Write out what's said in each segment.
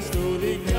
സ്തുതിക്കാം സ്തുതിക്കാം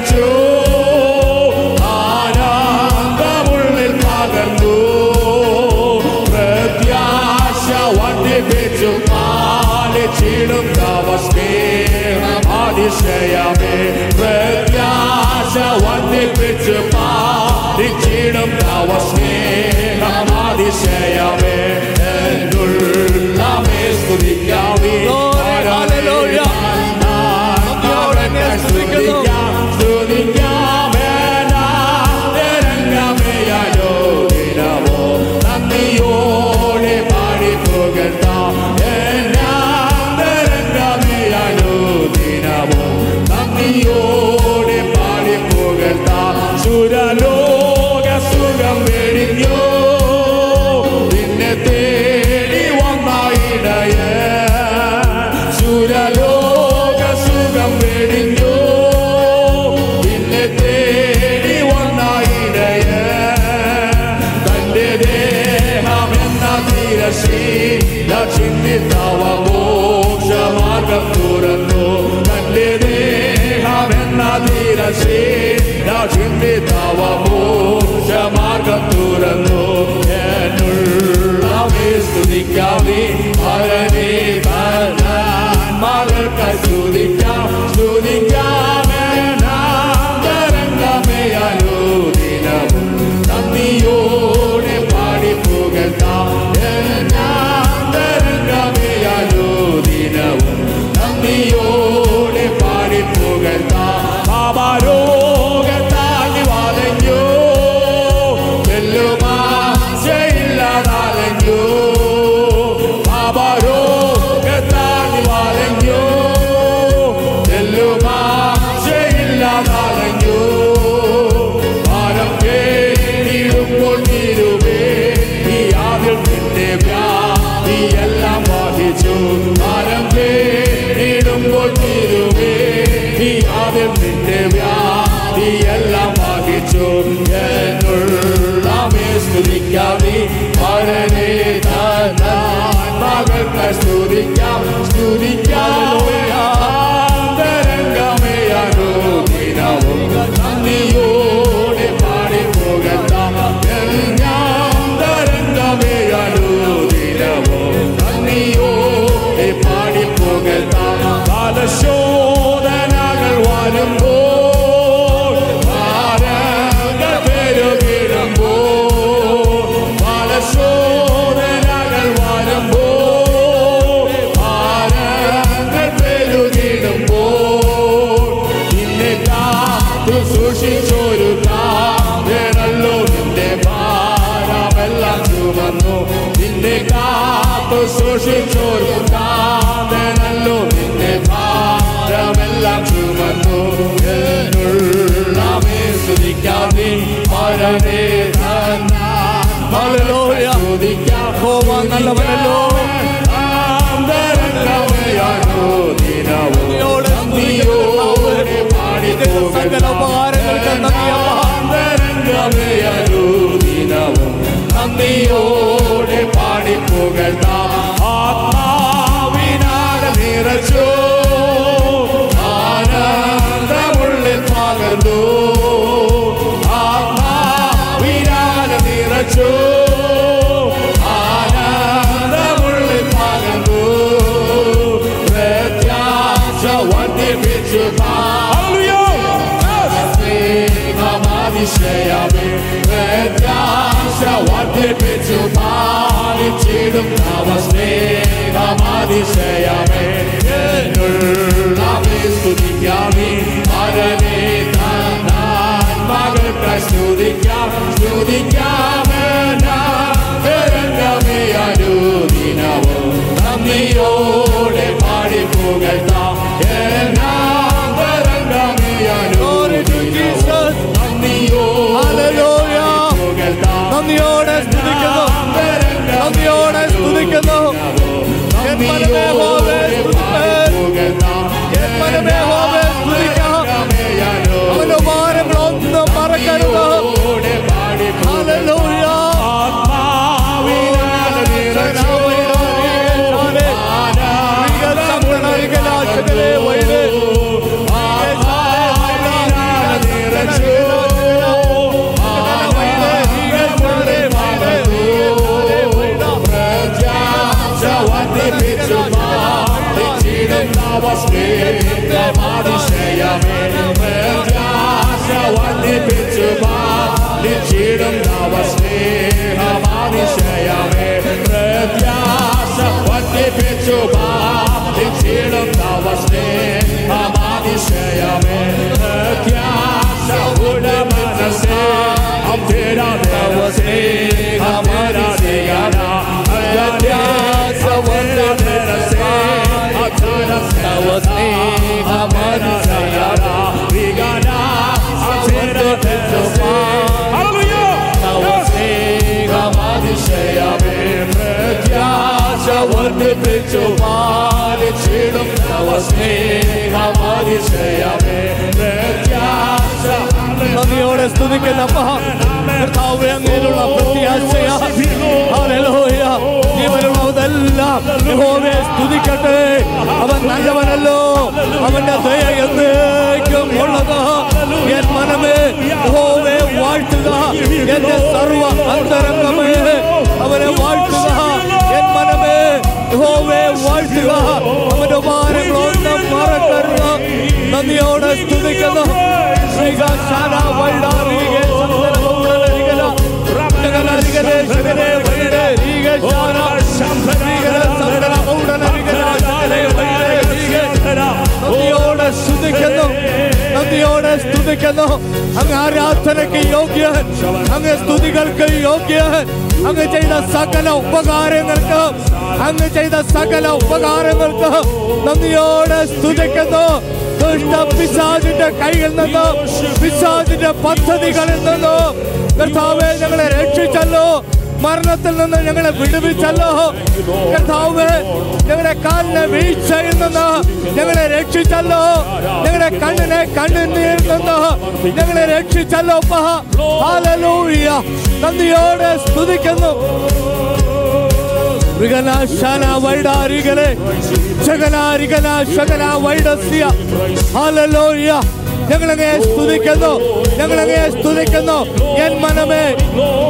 നിറച്ചു തിരശീല ചിന്തിത്തവ മോക്ഷമാർഗം തുറന്നു ഞാനുള്ള സ്തുതിക്കാവേ നന്ദിയോടെ പാടി പുകഴ്ത്താം ആത്മാവിനാൽ നിറച്ചു. ആനന്ദമുള്ളിൽ പകർന്നു. പാലിച്ചിടും അവ സ്നേഹമാതിശയമേ സ്തുതിക്കാമേ താൻ മകൾക്ക് സ്തുതിക്കാം സ്തുതിക്കാമേ അനുദിനവും. നന്ദിയോടെ എൻ മനമേ ഹോവേ സ്തുതിക്കുന്നു അങ്ങ് ആരാധനയ്ക്ക് യോഗ്യ അങ്ങ് സ്തുതികൾക്ക് യോഗ്യ അങ്ങ് ചെയ്ത സകല ഉപകാരങ്ങൾക്ക് അങ്ങ് ചെയ്ത സകല ഉപകാരങ്ങൾക്ക് നന്ദിയോടെ സ്തുതിക്കുന്നു. ദുഷ്ട പിശാചിന്റെ കയ്യിൽ നിന്ന് പിശാചിന്റെ പദ്ധതികളിൽ നിന്നോ കർത്താവെ ഞങ്ങളെ രക്ഷിച്ചല്ലോ. മരണത്തിൽ നിന്ന് ഞങ്ങളെ വിടുവിച്ചല്ലോ. കർത്താവേ ഞങ്ങളുടെ കാലിനെ വീഴ്ചയിൽ നിന്ന് ഞങ്ങളെ രക്ഷിച്ചല്ലോ. ഞങ്ങളുടെ കണ്ണിനെ കണ്ണുനീരിൽ നിന്ന് ഞങ്ങളെ രക്ഷിച്ചല്ലോ അപ്പാ. ഹല്ലേലൂയ നന്ദിയോടെ സ്തുതിക്കുന്നു മൃഗനാശാല വൈഡാരികളെ ശകലാരികല ശകല വൈഡസ്യ ഹല്ലേലൂയ ഞങ്ങളങ്ങേ സ്തുതിക്കുന്നു ഞങ്ങളങ്ങേ സ്തുതിക്കുന്നു എൻ മനമേ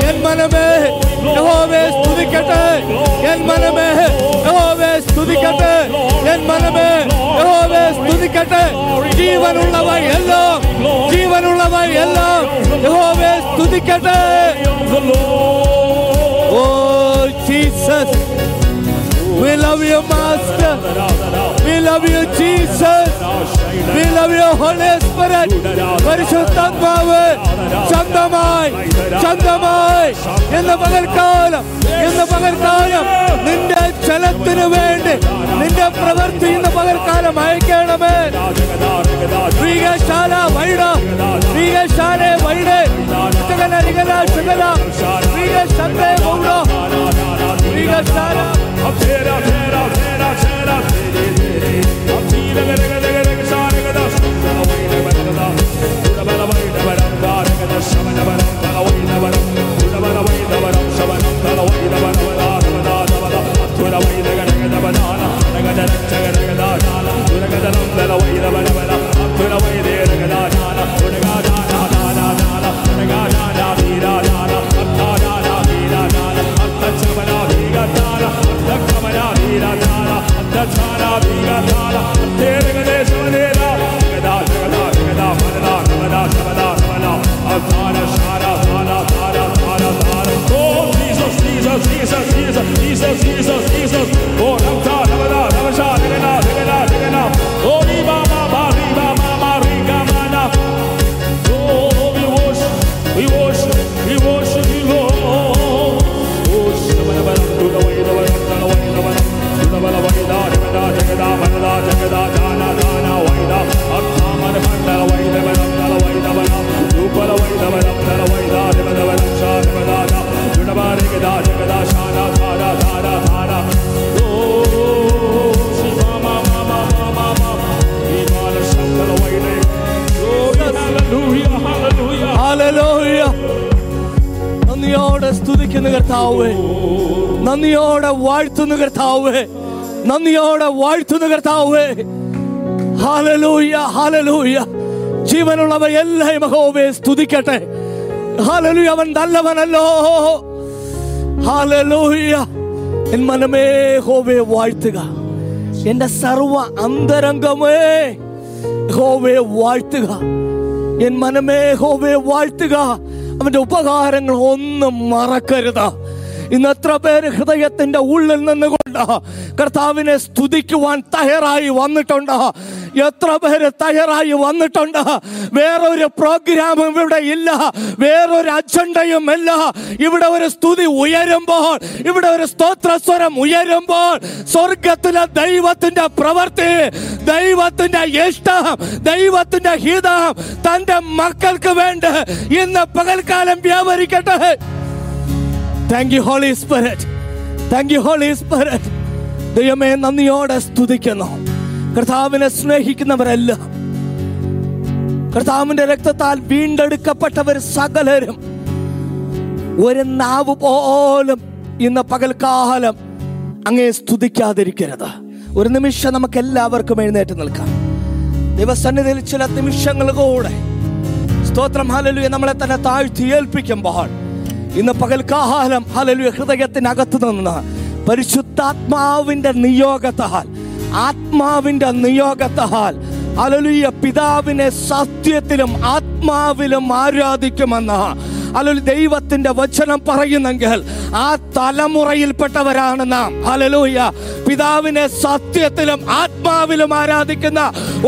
എൻ മനമേ യഹോവേ സ്തുതിക്കട്ടെ എൻ മനമേ യഹോവേ സ്തുതിക്കട്ടെ എൻ മനമേ യഹോവേ സ്തുതിക്കട്ടെ ജീവനുള്ളവ എല്ലാം ജീവനുള്ളവ എല്ലാം യഹോവേ സ്തുതിക്കട്ടെ ഓ Jesus We love you, Master. We love you, Jesus. We love you, Holy Spirit. പരിശുദ്ധാത്മാവ് ശബ്ദമായി ശബ്ദമായി എന്ന് പകൽക്കാലം എന്ന് പകൽക്കാലം നിന്റെ ജലത്തിന് വേണ്ടി നിന്റെ പ്രവൃത്തി ഇന്ന് പകൽക്കാലം അയക്കണമേ ശ്രീകശാല വൈഡ ശ്രീകശാല വൈഡ ശകല ശകല ശ്രീകശാല Tira, tira, tira, tira, tira, tira, tira, tira, നന്ദിയോടെ വാഴ്ത്തുന്ന കർത്താവേ. ഹാലലൂയ ഹാലലൂയ ജീവനുള്ളവ എല്ലാ മഹോവേ സ്തുതിക്കട്ടെ. ഹാലലൂയ അവൻ നല്ലവനല്ലോ. ഹാലലൂയ എൻ മനമേ ഹോവേ വാഴ്ത്തുക. എന്റെ സർവ അന്തരംഗമേ ഹോവേ വാഴ്ത്തുക. എൻ മനമേ ഹോവേ വാഴ്ത്തുക. അവന്റെ ഉപകാരങ്ങൾ ഒന്നും മറക്കരുത്. ഇന്ന് എത്ര പേര് ഹൃദയത്തിന്റെ ഉള്ളിൽ നിന്നുകൊണ്ട് കർത്താവിനെ സ്തുതിക്കുവാൻ തയ്യാറായി വന്നിട്ടുണ്ട്. എത്ര പേര് തയ്യാറായി വന്നിട്ടുണ്ട്. വേറൊരു പ്രോഗ്രാമും ഇവിടെ ഇല്ല. വേറൊരു അജണ്ടയും ഇല്ല. ഇവിടെ ഒരു സ്തുതി ഉയരുമ്പോൾ ഇവിടെ ഒരു സ്തോത്രസ്വരം ഉയരുമ്പോൾ സ്വർഗത്തിലെ ദൈവത്തിന്റെ പ്രവൃത്തി ദൈവത്തിന്റെ ഇഷ്ടം ദൈവത്തിന്റെ ഹിതം തന്റെ മക്കൾക്ക് വേണ്ടി ഇന്ന് പകൽക്കാലം വ്യാപരിക്കട്ടെ. Thank you Holy Spirit thank you holy ദൈവമേ നന്ദിയോടെ സ്തുതിക്കുന്നു. കർത്താവിനെ സ്നേഹിക്കുന്നവരല്ല. കർത്താവിന്റെ രക്തത്താൽ വീണ്ടെടുക്കപ്പെട്ടവർ സകലരും. ഒരു നാവ് പോലും ഇന്ന് പകൽക്കാലം അങ്ങേ സ്തുതിക്കാതിരിക്കരുത്. ഒരു നിമിഷം നമുക്ക് എല്ലാവർക്കും എഴുന്നേറ്റ് നിൽക്കാം. ദൈവസന്നിധിയിൽ ചില നിമിഷങ്ങൾ കൂടെ. സ്തോത്രം ഹലലു നമ്മളെ തന്നെ താഴ്ത്തി ഏൽപ്പിക്കുമ്പോൾ ഇന്ന് പകൽക്കാലം ഹലലു ഹൃദയത്തിനകത്ത് നിന്ന് പരിശുദ്ധാത്മാവിന്റെ നിയോഗത്താൽ ആത്മാവിന്റെ നിയോഗത്താൽ അലലുയ പിതാവിനെ സത്യത്തിലും ആത്മാവിലും ആരാധിക്കുമെന്ന് അലലു ദൈവത്തിന്റെ വചനം പറയുന്നെങ്കിൽ ആ തലമുറയിൽപ്പെട്ടവരാണ് നാം. അലലുയ പിതാവിനെ സത്യത്തിലും ആത്മാവിലും ആരാധിക്കുന്ന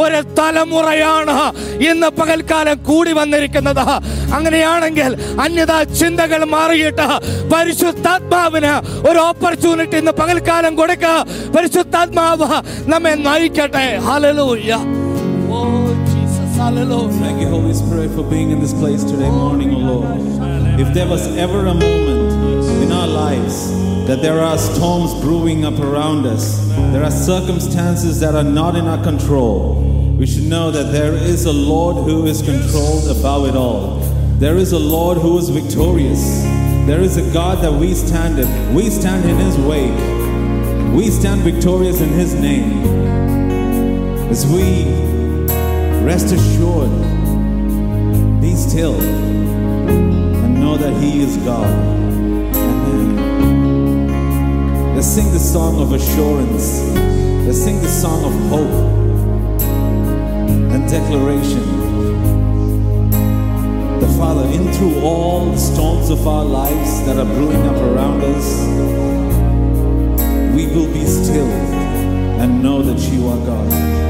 ഒരു തലമുറയാണ് ഇന്ന് പകൽക്കാലം കൂടി വന്നിരിക്കുന്നത്. അങ്ങനെയാണെങ്കിൽ അന്യതാ ചിന്തകൾ മാറിയിട്ട് പരിശുദ്ധാത്മാവിന് ഒരു ഓപ്പർച്യൂണിറ്റി ഇന്ന് പകൽക്കാലം കൊടുക്കുക പരിശുദ്ധാത്മാവ് നമ്മെ നയിക്കട്ടെ. Hallelujah oh Jesus hallelujah Thank you, Holy Spirit, for being in this place today morning, O Lord. If there was ever a moment in our lives that there are storms brewing up around us, there are circumstances that are not in our control, we should know that there is a Lord who is controlled above it all. There is a Lord who is victorious. There is a God that we stand in. We stand in His wake. We stand victorious in His name. As we rest assured, be still, and know that He is God. Let's sing the song of assurance. Let's sing the song of hope and declaration. The Father, in through all the storms of our lives that are brewing up around us, we will be still and know that you are God.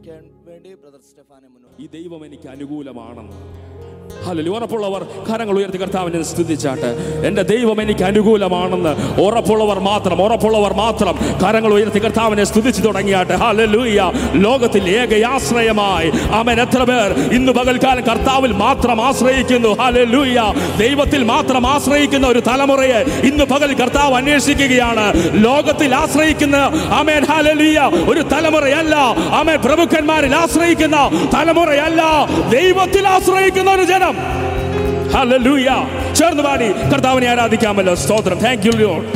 പാടുന്നതിലേക്ക് വേണ്ടി brother സ്റ്റെഫാനെ ഈ ദൈവം എനിക്ക് അനുകൂലമാണെന്ന്. Hello ഉറപ്പുള്ളവർ കരങ്ങൾ ഉയർത്തി കർത്താവിനെ സ്തുതിച്ചാട്ട്. എന്റെ ദൈവം എനിക്ക് അനുകൂലമാണെന്ന് ഉറപ്പുള്ളവർ മാത്രം ഉറപ്പുള്ളവർ മാത്രം കരങ്ങൾ ഉയർത്തി കർത്താവിനെ സ്തുതിച്ചു തുടങ്ങിയാട്ട്. ഹല്ലേലൂയ. ലോകത്തിൽ ഏകയാശ്രയമായി. അവൻ എത്ര പേർ ഇന്ന് പകൽക്കാലം കർത്താവിൽ മാത്രം ആശ്രയിക്കുന്നു? ഹല്ലേലൂയ. ദൈവത്തിൽ മാത്രം ആശ്രയിക്കുന്ന ഒരു തലമുറയെ ഇന്ന് പകൽ കർത്താവ് അന്വേഷിക്കുകയാണ്. ലോകത്തിൽ ആശ്രയിക്കുന്ന അമേൻ ഹല്ലേലൂയ ഒരു തലമുറയല്ല. അമേൻ പ്രഭുക്കന്മാരിൽ ആശ്രയിക്കുന്ന തലമുറയല്ല ദൈവത്തിൽ ആശ്രയിക്കുന്ന ഒരു ജനം. ഹല്ലേലൂയ ചേർന്ന് പാടി കർത്താവിനെ ആരാധിക്കാമല്ലോ. സ്തോത്രം. താങ്ക് യു ലോഡ്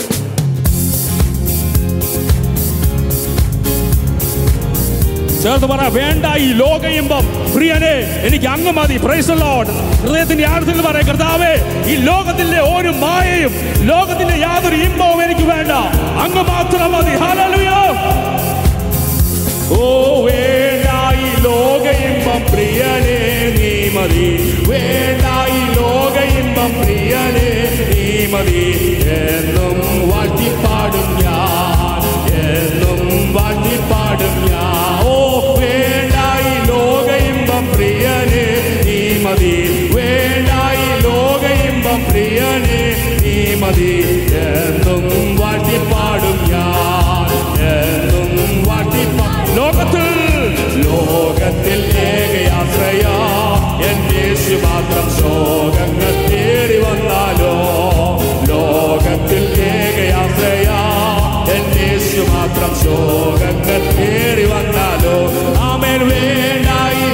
ചേർന്ന് പറ വേണ്ട ഈ ലോക ഇമ്പം പ്രിയനെ എനിക്ക് അങ്ങ് മതി. പ്രൈസ് ലോഡ് ഹൃദയത്തിന്റെ ആഴത്തിൽ പറയാം കർത്താവേ ഈ ലോകത്തിന്റെ ഒരു മായയും ലോകത്തിന്റെ യാതൊരു ഇമ്പവും എനിക്ക് വേണ്ട. അങ്ങ് മാത്രം മതി. ഹല്ലേലൂയ ഓ വേണ്ടായി ഈ ലോകയിമ്പം പ്രിയനെ നീ മതി. വേണ്ടായി ഈ ലോകയിമ്പം പ്രിയനെ നീ മതി. എന്നും വാഴ്ത്തിപ്പാടും ഞാൻ. എന്നും വാഴ്ത്തിപ്പാടും ഞാൻ. ഓ വേണ്ടായി ഈ ലോകയിമ്പം പ്രിയനെ നീ മതി. വേണ്ടായി ഈ ലോകയിമ്പം പ്രിയനെ നീ മതി. യേശു മാത്രം ശോകങ്ങൾ തേടി വന്നാലോ? ലോകത്തിൽ ഏകയാശ്രയ എന്റെ യേശു മാത്രം ശോകങ്ങൾ തേടി വന്നാലോ? ആമേൻ. വേണ്ട ഈ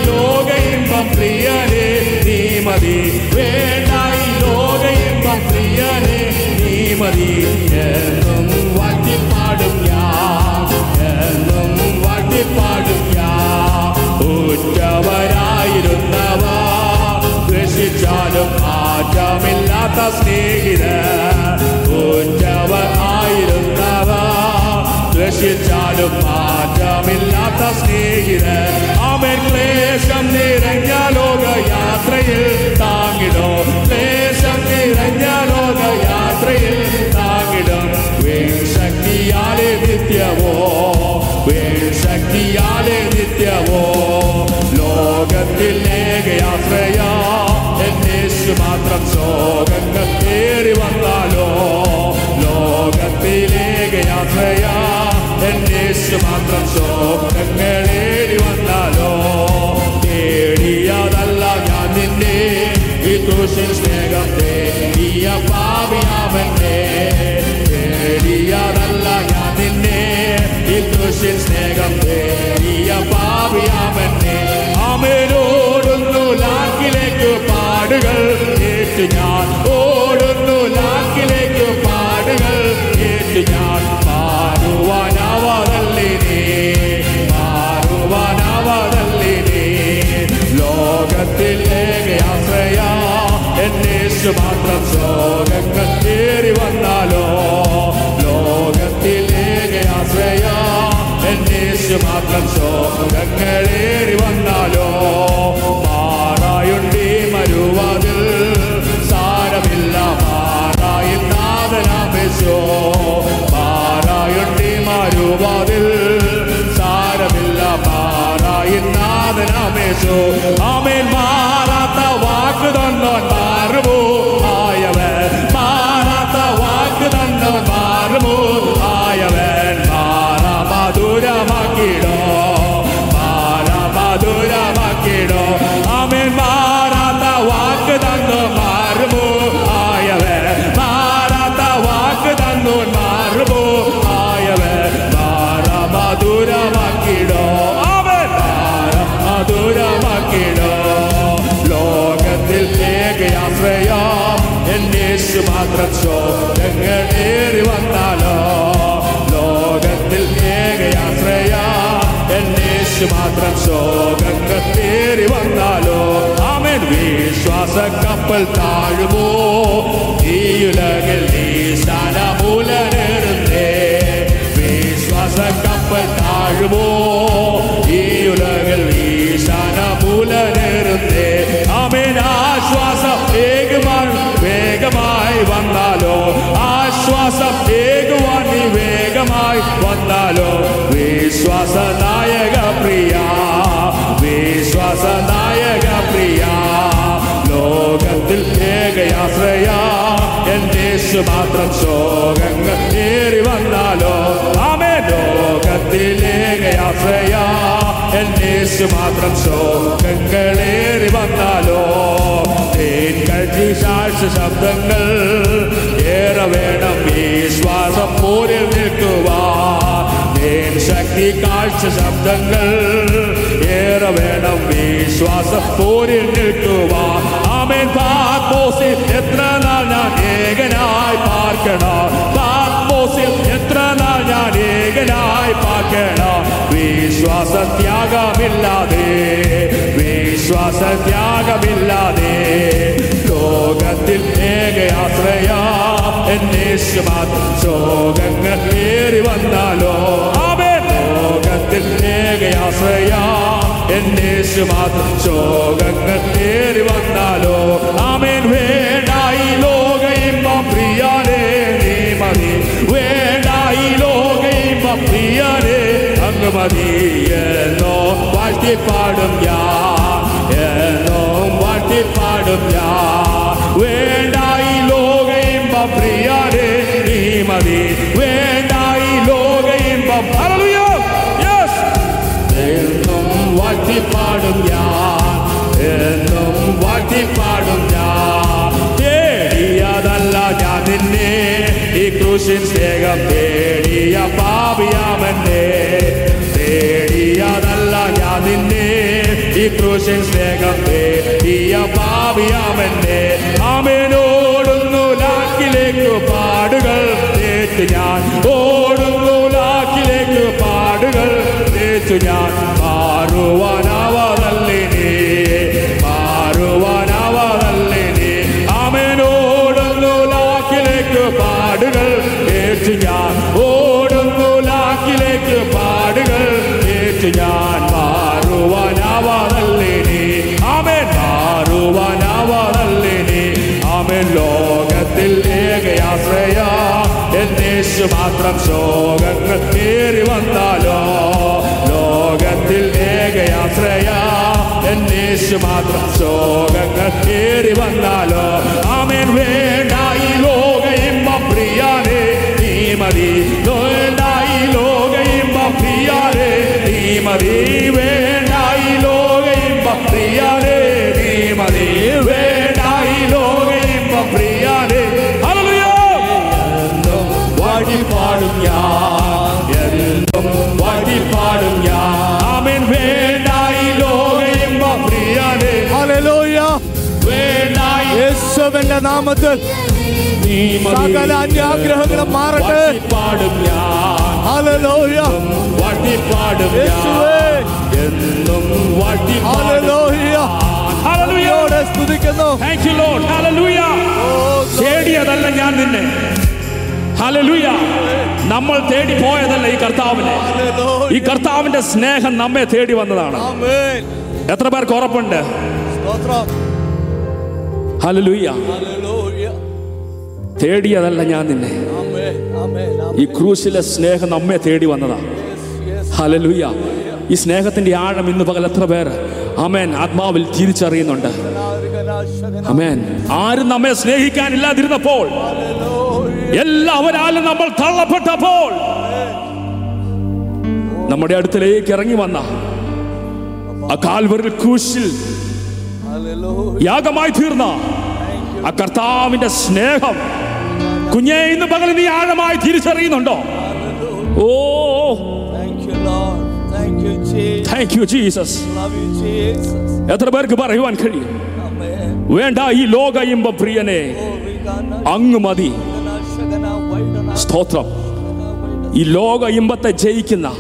ഇമ്പം പ്രിയനെ നീ മതി. വേണ്ട ഈ ഇമ്പം പ്രിയനെ നീ മതി. മാറ്റമില്ലാത്ത സ്നേഹിത ഉറ്റവർ ആയിരുന്നവ. ദ്വേഷിച്ചാലും മാറ്റമില്ലാത്ത സ്നേഹിത അവൻ ക്ലേശം നിറഞ്ഞ ലോകയാത്രയിൽ താങ്ങിടോ. ക്ലേശം നിറഞ്ഞ ലോകയാത്രയിൽ താങ്ങിടും. ശക്തിയാലെ നിത്യവോ ശക്തിയാലെ നിത്യവോ ലോകത്തിൽ ഏകയാത്രയ. എന്നേശു മാത്രം ശോകങ്ങൾ കയറി വന്നാലോ? ലോകത്തിലേകയാത്രയ എന്നേശു മാത്രം ശോകങ്ങളേറി വന്നാലോ? തേടിയതല്ല ഞാൻ നിന്നെ. ഈ ക്രൂശിൻ സ്നേഹം തേടിയ പാവിയാവന്റെ തേടിയതല്ല ഞാൻ നിന്നെ. ഈ ക്രൂശിൻ സ്നേഹം തേടിയ പാവിയാവന്റെ അമേനോടുന്നു ഏറ്റു ഞാൻ ഓടുന്നു ലാക്കിലേക്ക് പാടുകൾ കേട്ട് ഞാൻ പാടുവാനാവാതല്ലിനേ പാടുവാനാവാതല്ലിനേ ലോകത്തിലേക്ക് ആശ്രയ എന്നേശു മാത്രം ശോകങ്ങൾ തേറി വന്നാലോ? ലോകത്തിലേക്ക് ആശ്രയ എന്നേശു മാത്രം ശോകങ്ങളേറി വന്നാലോ Jesús. Amén, Mara. ഏകയാശ്രയ എന്നേശു മാത്രം ശോകങ്ങളേറി വന്നാലോ ലോകത്തിൽ ഏകയാശ്രയ എന്നേശു മാത്രം ശോകങ്ങൾ തേറി വന്നാലോ അവൻ വിശ്വാസ കപ്പൽ താഴുമോ ഈ ഉലകിൽ നീ സ്ഥാനമൂലനേടുന്നേ വിശ്വാസ കപ്പൽ താഴുമോ ഈ ഉലകിൽ നീ സ്ഥാനമൂലനേറുന്നേ അവൻ ആശ്വാസം വേഗമായി വേഗമായി വന്നാലോ? ആശ്വാസം ഏകുവാൻ നീ വേഗമായി വന്നാലോ? വിശ്വാസ നായക പ്രിയ വിശ്വാസ നായക പ്രിയ ലോകത്തിൽ ഏകയാശ്രയ എന്നേശു മാത്രം ശോകങ്ങൾ ഏറി വന്നാലോ? ആമേ ലോകത്തിൽ ഏകയാശ്രയ എന്നേശു മാത്രം ശോകങ്ങളേറി വന്നാലോ? തേൻ കഴി സാക്ഷി ശബ്ദങ്ങൾ ഏറെ വേണം വിശ്വാസം പോരിൽ നിൽക്കുവാ തേൻ ശക്തി കാഴ്ച ശബ്ദങ്ങൾ ഏറെ വേണം വിശ്വാസം പോരിൽ നിൽക്കുവാ ആമേൻ പാത്മോസിൽ എത്ര നാൾ ഞാൻ ഏകനായി പാർക്കണം പാത്മോസിൽ എത്ര നാൾ ഞാൻ ഏകനായി പാർക്കണം വിശ്വാസ ത്യാഗമില്ലാതെ വിശ്വാസ ത്യാഗമില്ലാതെ ലോകത്തിൽ ഏകയാശ്രയ എന്നേശു മാത്രം ശോകങ്ങൾ ഏറി വന്നാലോ? ആമേൻ. ലോകത്തിൽ ഏകയാശ്രയ എന്നേശു മാത്രം ശോകങ്ങൾ ഏറി വന്നാലോ? ആമേൻ. വേണ്ടായി ലോക ഇമ്പം പ്രിയാനേ നീ മതി. വേണ്ടായി ലോക ഇമ്പം പ്രിയാനേ അങ്ങ് മതി എന്നോ? വാഴ്ത്തിപ്പാടും ഞാൻ. എന്നോ വാട്ടിപ്പാടും ഞാൻ വേണ്ടായി ലോക ഇമ്പം പ്രിയാനേ നീ മതി. വേണ്ടായി ലോക ഇമ്പം! എന്നും വാട്ടിപ്പാടും ഞാൻ എന്നും വാട്ടിപ്പാടും ഞാൻ തേടിയതല്ല ഞാൻ നിന്നെ. ഈ ക്രൂശിൻ സ്നേഹം തേടിയ പാപിയാമെന്നെ. നിന്നെ ഈ ക്രൂശൻ സ്നേഹം ഈ പാപിയാമെന്നെ ആമേനോടുന്നു ലാക്കിലേക്ക് പാടുകൾ തേച്ചു ഞാൻ. ഓടുന്നു ലാക്കിലേക്ക് പാടുകൾ തേച്ചു ഞാൻ. മാറുവാനാവാതല്ലിനി എന്നേശു മാത്രം ശോകങ്ങൾ കയറി വന്നാലോ? ലോകത്തിൽ ഏകയാശ്രയ എന്നേശു മാത്രം ശോകങ്ങൾ കയറി വന്നാലോ? ആമേൻ. വേണ്ട ഈ ലോക ഇമ്പ പ്രിയാനേ നീ മതി. വേണ്ട ഈ ലോക ഇമ്പ പ്രിയാനേ നീ മതി. വേണ്ട ഈ ലോക നീ മതി. വേണ്ട പാട്ടിൽ പാടും യാമൻ വേണ്ടായി ലോകയിമ്പ പ്രിയനെ ഹല്ലേലൂയ. വേണ്ടായി യേശുവിന്റെ നാമത്തിൽ സകല അന്യാഗ്രഹങ്ങളും മാറട്ടെ. പാടും ഹല്ലേലൂയ. വാട്ടി പാടും യേശുവേ. എന്നും വാട്ടി ഹല്ലേലൂയ. ഹല്ലേലൂയ. സ്തുതിക്കുന്നു. Thank Lord hallelujah. ചേടിയതല്ല ഞാൻ നിന്നെ. ഹലലുയ നമ്മൾ തേടി പോയതല്ല ഈ കർത്താവിനെ. ഈ കർത്താവിന്റെ സ്നേഹം നമ്മെ തേടി വന്നതാണ്. എത്ര പേർക്ക് ഉറപ്പുണ്ട്? ഹലലുയ തേടിയതല്ല ഞാൻ നിന്നെ. ഈ ക്രൂശിലെ സ്നേഹം നമ്മെ തേടി വന്നതാണ് ഹലലുയ ഈ സ്നേഹത്തിന്റെ ആഴം ഇന്ന് പകൽ എത്ര പേർ? അമേൻ ആത്മാവിൽ തിരിച്ചറിയുന്നുണ്ട്. അമേൻ ആരും നമ്മെ സ്നേഹിക്കാനില്ലാതിരുന്നപ്പോൾ എല്ലാവരാലും നമ്മൾ തള്ളപ്പെട്ടപ്പോൾ നമ്മുടെ അടുത്തിലേക്ക് ഇറങ്ങി വന്ന ആ കാൽവറിൽ ക്രൂശിൽ യാഗമായി തീർന്ന ആ കർത്താവിന്റെ സ്നേഹം കുഞ്ഞെ ഇന്ന് പകൽ നീ ആഴമായി തിരിച്ചറിയുന്നുണ്ടോ? ഓ. Thank you, Lord. Thank you, Jesus. Thank you Jesus Love you, Jesus. എത്ര പേർക്ക് പറയുവാൻ കഴിയും. വേണ്ട ഈ ലോക ഇമ്പ പ്രിയനെ Oh, അങ്ങ് മതി. സ്തോത്രം. ഈ ലോക ഇമ്പത്തെ ജയിക്കുന്ന.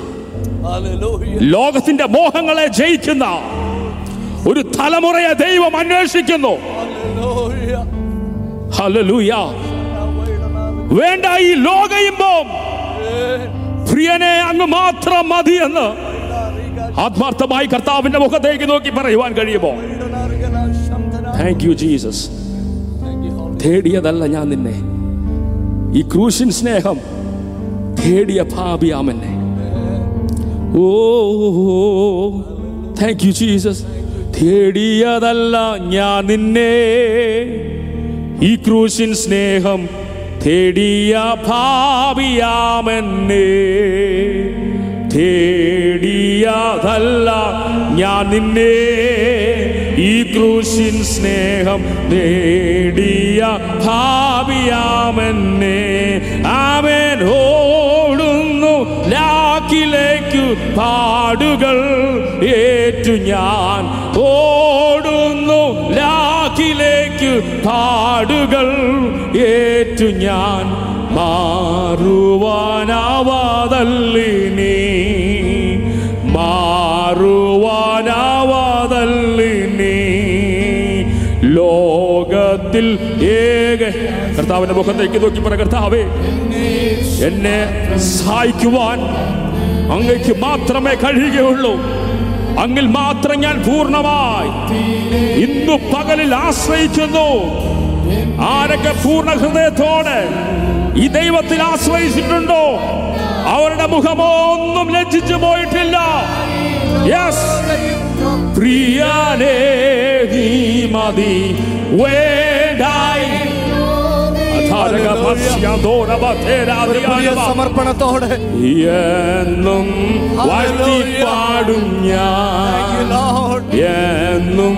ലോകത്തിന്റെ മോഹങ്ങളെ ജയിക്കുന്ന ഒരു തലമുറയെ ദൈവം അന്വേഷിക്കുന്നു. വേണ്ട ഈ ലോക ഇമ്പം. പ്രിയനെ അങ്ങ് മാത്രം മതി എന്ന് ആത്മാർത്ഥമായി കർത്താവിന്റെ മുഖത്തേക്ക് നോക്കി പറയുവാൻ കഴിയുമോ? Thank you Jesus Thank you, Holy തേടിയതല്ല ഞാൻ നിന്നെ. ഈ ക്രൂശിൻ സ്നേഹം തേടിയ ഭാപിയാമെന്നെ ഓ താങ്ക് യു ജീസസ് തേടിയതല്ല ഞാൻ നിന്നെ. ഈ ക്രൂശിൻ സ്നേഹം തേടിയ ഭാവിയാമെന്നെ തേടിയതല്ല ഞാൻ നിന്നെ. ഈ ക്രൂശിൻ സ്നേഹം നേടിയ ഭാവിയാമെന്നെ. ആമേൻ. ലാക്കിലേക്കു പാടുകൾ ഏറ്റു ഞാൻ. ഓടുന്നു ലാക്കിലേക്കു പാടുകൾ ഏറ്റു ഞാൻ. മാറുവാനാവാതല്ലിനി. ലോകത്തിൽ ഏക കർത്താവിന്റെ മുഖത്തേക്ക് നോക്കി പറ കർത്താവേ എന്നെ സഹായിക്കുവാൻ അങ്ങയ്ക്ക് മാത്രമേ കഴിയുകയുള്ളൂ. അങ്ങിൽ മാത്രം ഞാൻ പൂർണമായി ഇന്നു പകലിൽ ആശ്രയിക്കുന്നു. ആരൊക്കെ പൂർണ ഹൃദയത്തോടെ ഈ ദൈവത്തിൽ ആശ്രയിച്ചിട്ടുണ്ടോ? അവരുടെ മുഖമോ ഒന്നും ലജ്ജിച്ചു പോയിട്ടില്ല. യെസ് പ്രിയനേ നീ മതി. വേണ്ടായി പ്രിയ സമർപ്പണത്തോടെ. എന്നും വാഴ്ത്തിപ്പാടും ഞാൻ. എന്നും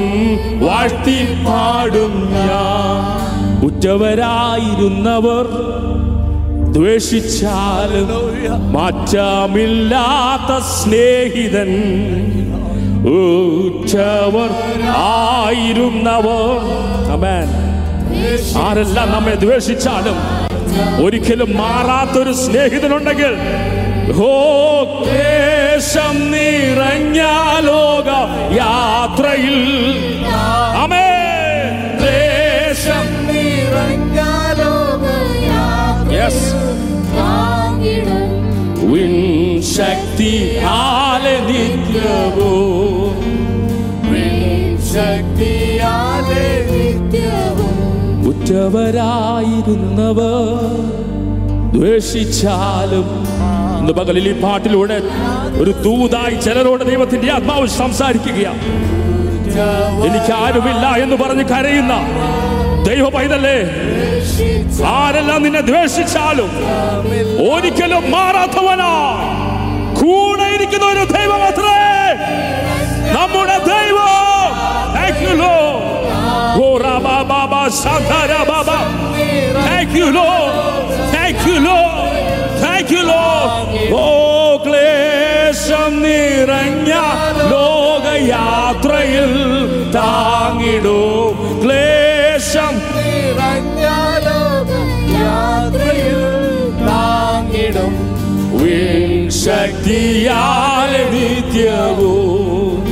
വാഴ്ത്തിപ്പാടും ഞാൻ. ഉറ്റവരായിരുന്നവർ ദ്വേഷിച്ചാലും. മാറ്റമില്ലാത്ത സ്നേഹിതൻ ഉച്ചവർ ആയിരുന്നവർ. അമേൻ ആരെല്ലാം നമ്മെ ദ്വേഷിച്ചാലും ഒരിക്കലും മാറാത്തൊരു സ്നേഹിതനുണ്ടെങ്കിൽ ഓ ക്ലേശം നിറഞ്ഞ ലോക യാത്രയിൽ. അമേ ക്ലേശം യെസ് വിൻ ശക്തി ആലെ നിത്യവോ. ശക്തിയാലെ ഉറ്റവരായിരുന്നവർ ദ്വേഷിച്ചാലും ഇന്ന് പകലിൽ ഈ പാട്ടിലൂടെ ഒരു തൂതായി ചിലരോട് ദൈവത്തിന്റെ ആത്മാവ് സംസാരിക്കുകയാണ്. എനിക്ക് ആരുമില്ല എന്ന് പറഞ്ഞ് കരയുന്ന ദൈവ പൈതല്ലേ ആരെല്ലാം നിന്നെ ദ്വേഷിച്ചാലും ഒരിക്കലും മാറാത്തവനാ. കൂടെ ഇരിക്കുന്ന ഒരു ദൈവം. അത്രേ നമ്മുടെ ദൈവം Thank you, Lord. Oh, Thank you, Lord. Thank you, Lord. Oh, ക്ലേശം നിറഞ്ഞ ലോകയാത്രയിൽ താങ്ങിടും ക്ലേശ ദേശം യാത്രയിൽ താങ്ങിടും ശക്തിയാൽ നിത്യവും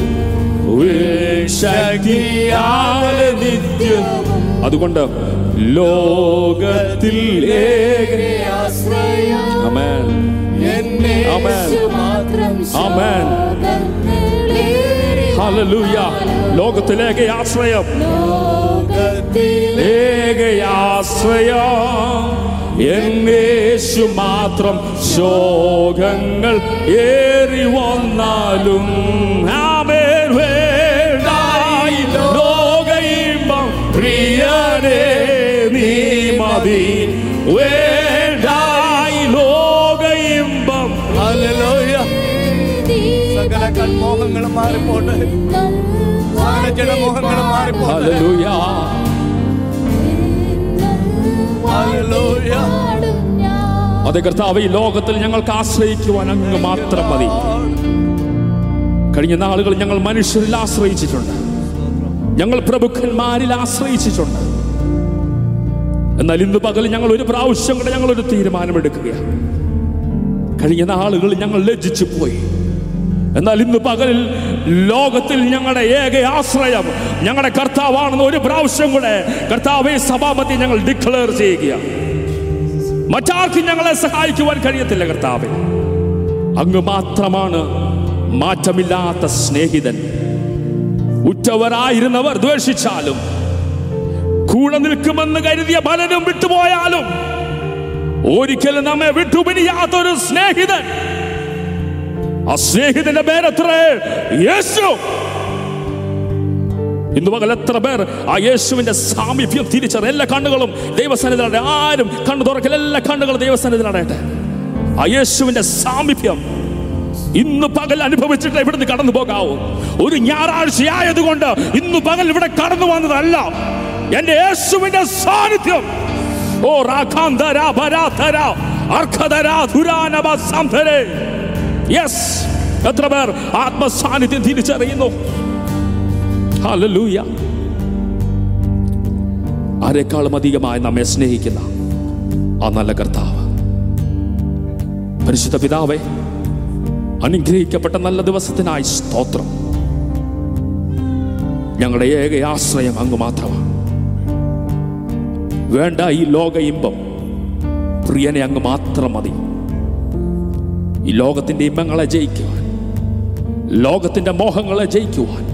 ശക്തിയാൽ നിത്യവും അതുകൊണ്ട് ലോകത്തിൽ അമേൻ ലോകത്തിലേക്ക് ആശ്രയം. ആശ്രയം. എന്നേശു മാത്രം ശോകങ്ങൾ ഏറി വന്നാലും. മതി. വേണ്ടായി സകല മാറിപ്പോട്ടെ. മാറിപ്പോട്ടെ. അതെ കർത്താവ് ഈ ലോകത്തിൽ ഞങ്ങൾക്ക് ആശ്രയിക്കുവാൻ അങ്ങ് മാത്രം മതി. കഴിഞ്ഞ നാളുകൾ ഞങ്ങൾ മനുഷ്യരിൽ ആശ്രയിച്ചിട്ടുണ്ട്. ഞങ്ങൾ പ്രഭുക്കന്മാരിൽ ആശ്രയിച്ചിട്ടുണ്ട്. എന്നാൽ ഇന്ന് പകൽ ഞങ്ങൾ ഒരു പ്രാവശ്യം കൂടെ ഞങ്ങൾ ഒരു തീരുമാനമെടുക്കുകയാണ്. കഴിഞ്ഞ നാളുകൾ ഞങ്ങൾ ലജ്ജിച്ചു പോയി. എന്നാൽ ഇന്ന് പകൽ ലോകത്തിൽ ഞങ്ങളുടെ ഏക ആശ്രയം ഞങ്ങളുടെ കർത്താവാണെന്ന് ഒരു പ്രാവശ്യം കൂടെ കർത്താവെ സഭാപതി ഞങ്ങൾ ഡിക്ലെയർ ചെയ്യുകയാണ്. മറ്റാർക്കും ഞങ്ങളെ സഹായിക്കുവാൻ കഴിയത്തില്ല കർത്താവെ. അങ്ങ് മാത്രമാണ് മാറ്റമില്ലാത്ത സ്നേഹിതൻ. ഉറ്റവരായിരുന്നവർ ദ്വേഷിച്ചാലും കൂടെ നിൽക്കുമെന്ന് കരുതിയ പലരും വിട്ടുപോയാലും ഒരിക്കലും നമ്മെ വിട്ടുപിരിയാത്തൊരു സ്നേഹിതൻ. ആ സ്നേഹിതന്റെ പേരെത്രേ യേശു. ഇന്ന് പകൽ എത്ര പേർ ആ യേശുവിന്റെ സാമീപ്യം തിരിച്ചറിയ എല്ലാ കണ്ണുകളും ദൈവസന്നിധിയിലടെ ആരും കണ്ണു തുറക്കൽ എല്ലാ കണ്ണുകളും ദൈവസന്നിധിയിലടയട്ടെ ആ യേശുവിന്റെ സാമീപ്യം ഇന്ന് പകൽ അനുഭവിച്ചിട്ട് ഇവിടുന്ന് കടന്നു പോകാവൂ ഒരു ഞായറാഴ്ച ആയതുകൊണ്ട് ഇന്ന് പകൽ ഇവിടെ കടന്നു വന്നതല്ല. എന്റെ യേശുവിന്റെ സാന്നിധ്യം. ഓ യെസ് എത്ര പേർ ആത്മസാന്നിധ്യം തിരിച്ചറിയുന്നു. ഹല്ലേലൂയ ആരെക്കാളും അധികമായി നമ്മെ സ്നേഹിക്കുന്ന ആ നല്ല കർത്താവ്. പരിശുദ്ധ പിതാവെ അനുഗ്രഹിക്കപ്പെട്ട നല്ല ദിവസത്തിനായി സ്തോത്രം. ഞങ്ങളുടെ ഏക ആശ്രയം അങ്ങ് മാത്രമാണ്. വേണ്ട ഈ ലോക ഇമ്പം. പ്രിയനെ അങ്ങ് മാത്രം മതി. ഈ ലോകത്തിന്റെ ഇമ്പങ്ങളെ ജയിക്കുവാൻ ലോകത്തിന്റെ മോഹങ്ങളെ ജയിക്കുവാൻ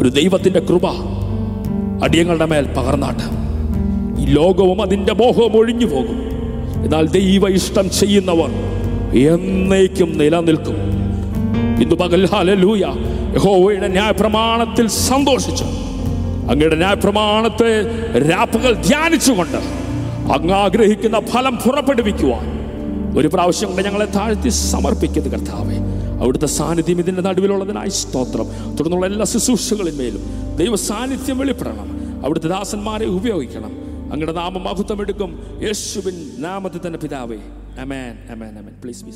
ഒരു ദൈവത്തിന്റെ കൃപ അടിയങ്ങളുടെ മേൽ പകർന്നാട്ട്. ഈ ലോകവും അതിന്റെ മോഹവും ഒഴിഞ്ഞു പോകും. എന്നാൽ ദൈവ ഇഷ്ടം ചെയ്യുന്നവർ എന്നേക്കും നിലനിൽക്കും. ഇന്ന് പകൽ ഹാലലൂയ യഹോവയുടെ ന്യായപ്രമാണത്തിൽ സന്തോഷിച്ചു അങ്ങയുടെ ന്യായപ്രമാണത്തെ രാപ്പുകൾ ധ്യാനിച്ചുകൊണ്ട് അങ്ങ് ആഗ്രഹിക്കുന്ന ഫലം പുറപ്പെടുവിക്കുവാൻ ഒരു പ്രാവശ്യം കൊണ്ട് ഞങ്ങളെ താഴ്ത്തി സമർപ്പിക്കുന്നത് കർത്താവെ. അവിടുത്തെ സാന്നിധ്യം ഇതിന്റെ നടുവിലുള്ളതിനായി സ്തോത്രം. തുടർന്നുള്ള എല്ലാ ശുശ്രൂഷകളിന്മേലും ദൈവ സാന്നിധ്യം വെളിപ്പെടണം. അവിടുത്തെ ദാസന്മാരെ ഉപയോഗിക്കണം. അങ്ങയുടെ നാമം മഹത്വം എടുക്കും യേശുവിൻ നാമത്തിൽ തന്നെ പിതാവേ. അമേൻ അമേൻ അമേൻ പ്ലീസ് ബി